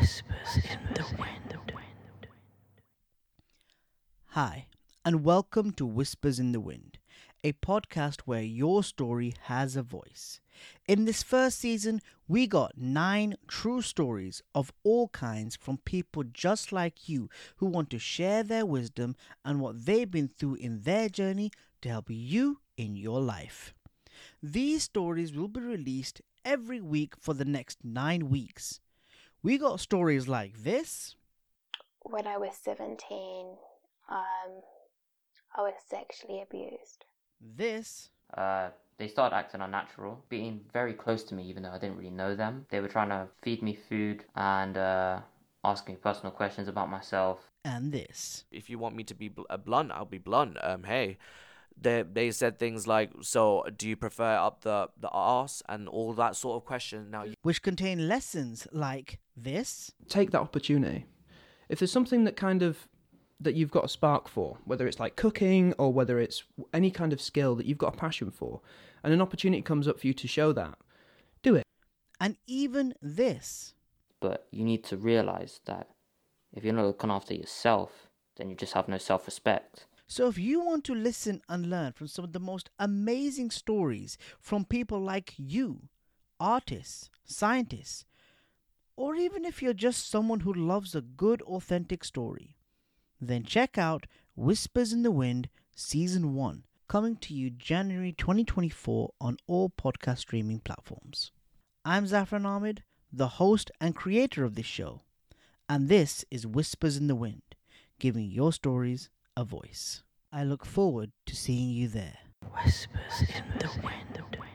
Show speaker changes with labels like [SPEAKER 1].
[SPEAKER 1] Whispers in the wind.
[SPEAKER 2] Hi, and welcome to Whispers in the Wind, a podcast where your story has a voice. In this first season, we got nine true stories of all kinds from people just like you who want to share their wisdom and what they've been through in their journey to help you in your life. These stories will be released every week for the next nine weeks. We got stories like this.
[SPEAKER 3] when I was 17, um, I was sexually abused.
[SPEAKER 2] This,
[SPEAKER 4] Uh, they started acting unnatural, being very close to me, even though I didn't really know them. They were trying to feed me food and uh, ask me personal questions about myself.
[SPEAKER 2] and this.
[SPEAKER 5] if you want me to be bl- uh, blunt, I'll be blunt. Um, hey, they they said things like, "So, do you prefer up the the arse?" and all that sort of question. Now, you-
[SPEAKER 2] which contain lessons like this,
[SPEAKER 6] take that opportunity. If there's something that kind of that you've got a spark for, whether it's like cooking or whether it's any kind of skill that you've got a passion for, and an opportunity comes up for you to show that, do it.
[SPEAKER 2] and even this.
[SPEAKER 4] But you need to realize that if you're not looking after yourself, then you just have no self respect.
[SPEAKER 2] So, if you want to listen and learn from some of the most amazing stories from people like you, artists, scientists, or even if you're just someone who loves a good, authentic story, then check out Whispers in the Wind Season 1, coming to you January 2024 on all podcast streaming platforms. I'm Zafran Ahmed, the host and creator of this show, and this is Whispers in the Wind, giving your stories a voice. I look forward to seeing you there.
[SPEAKER 1] Whispers in the wind.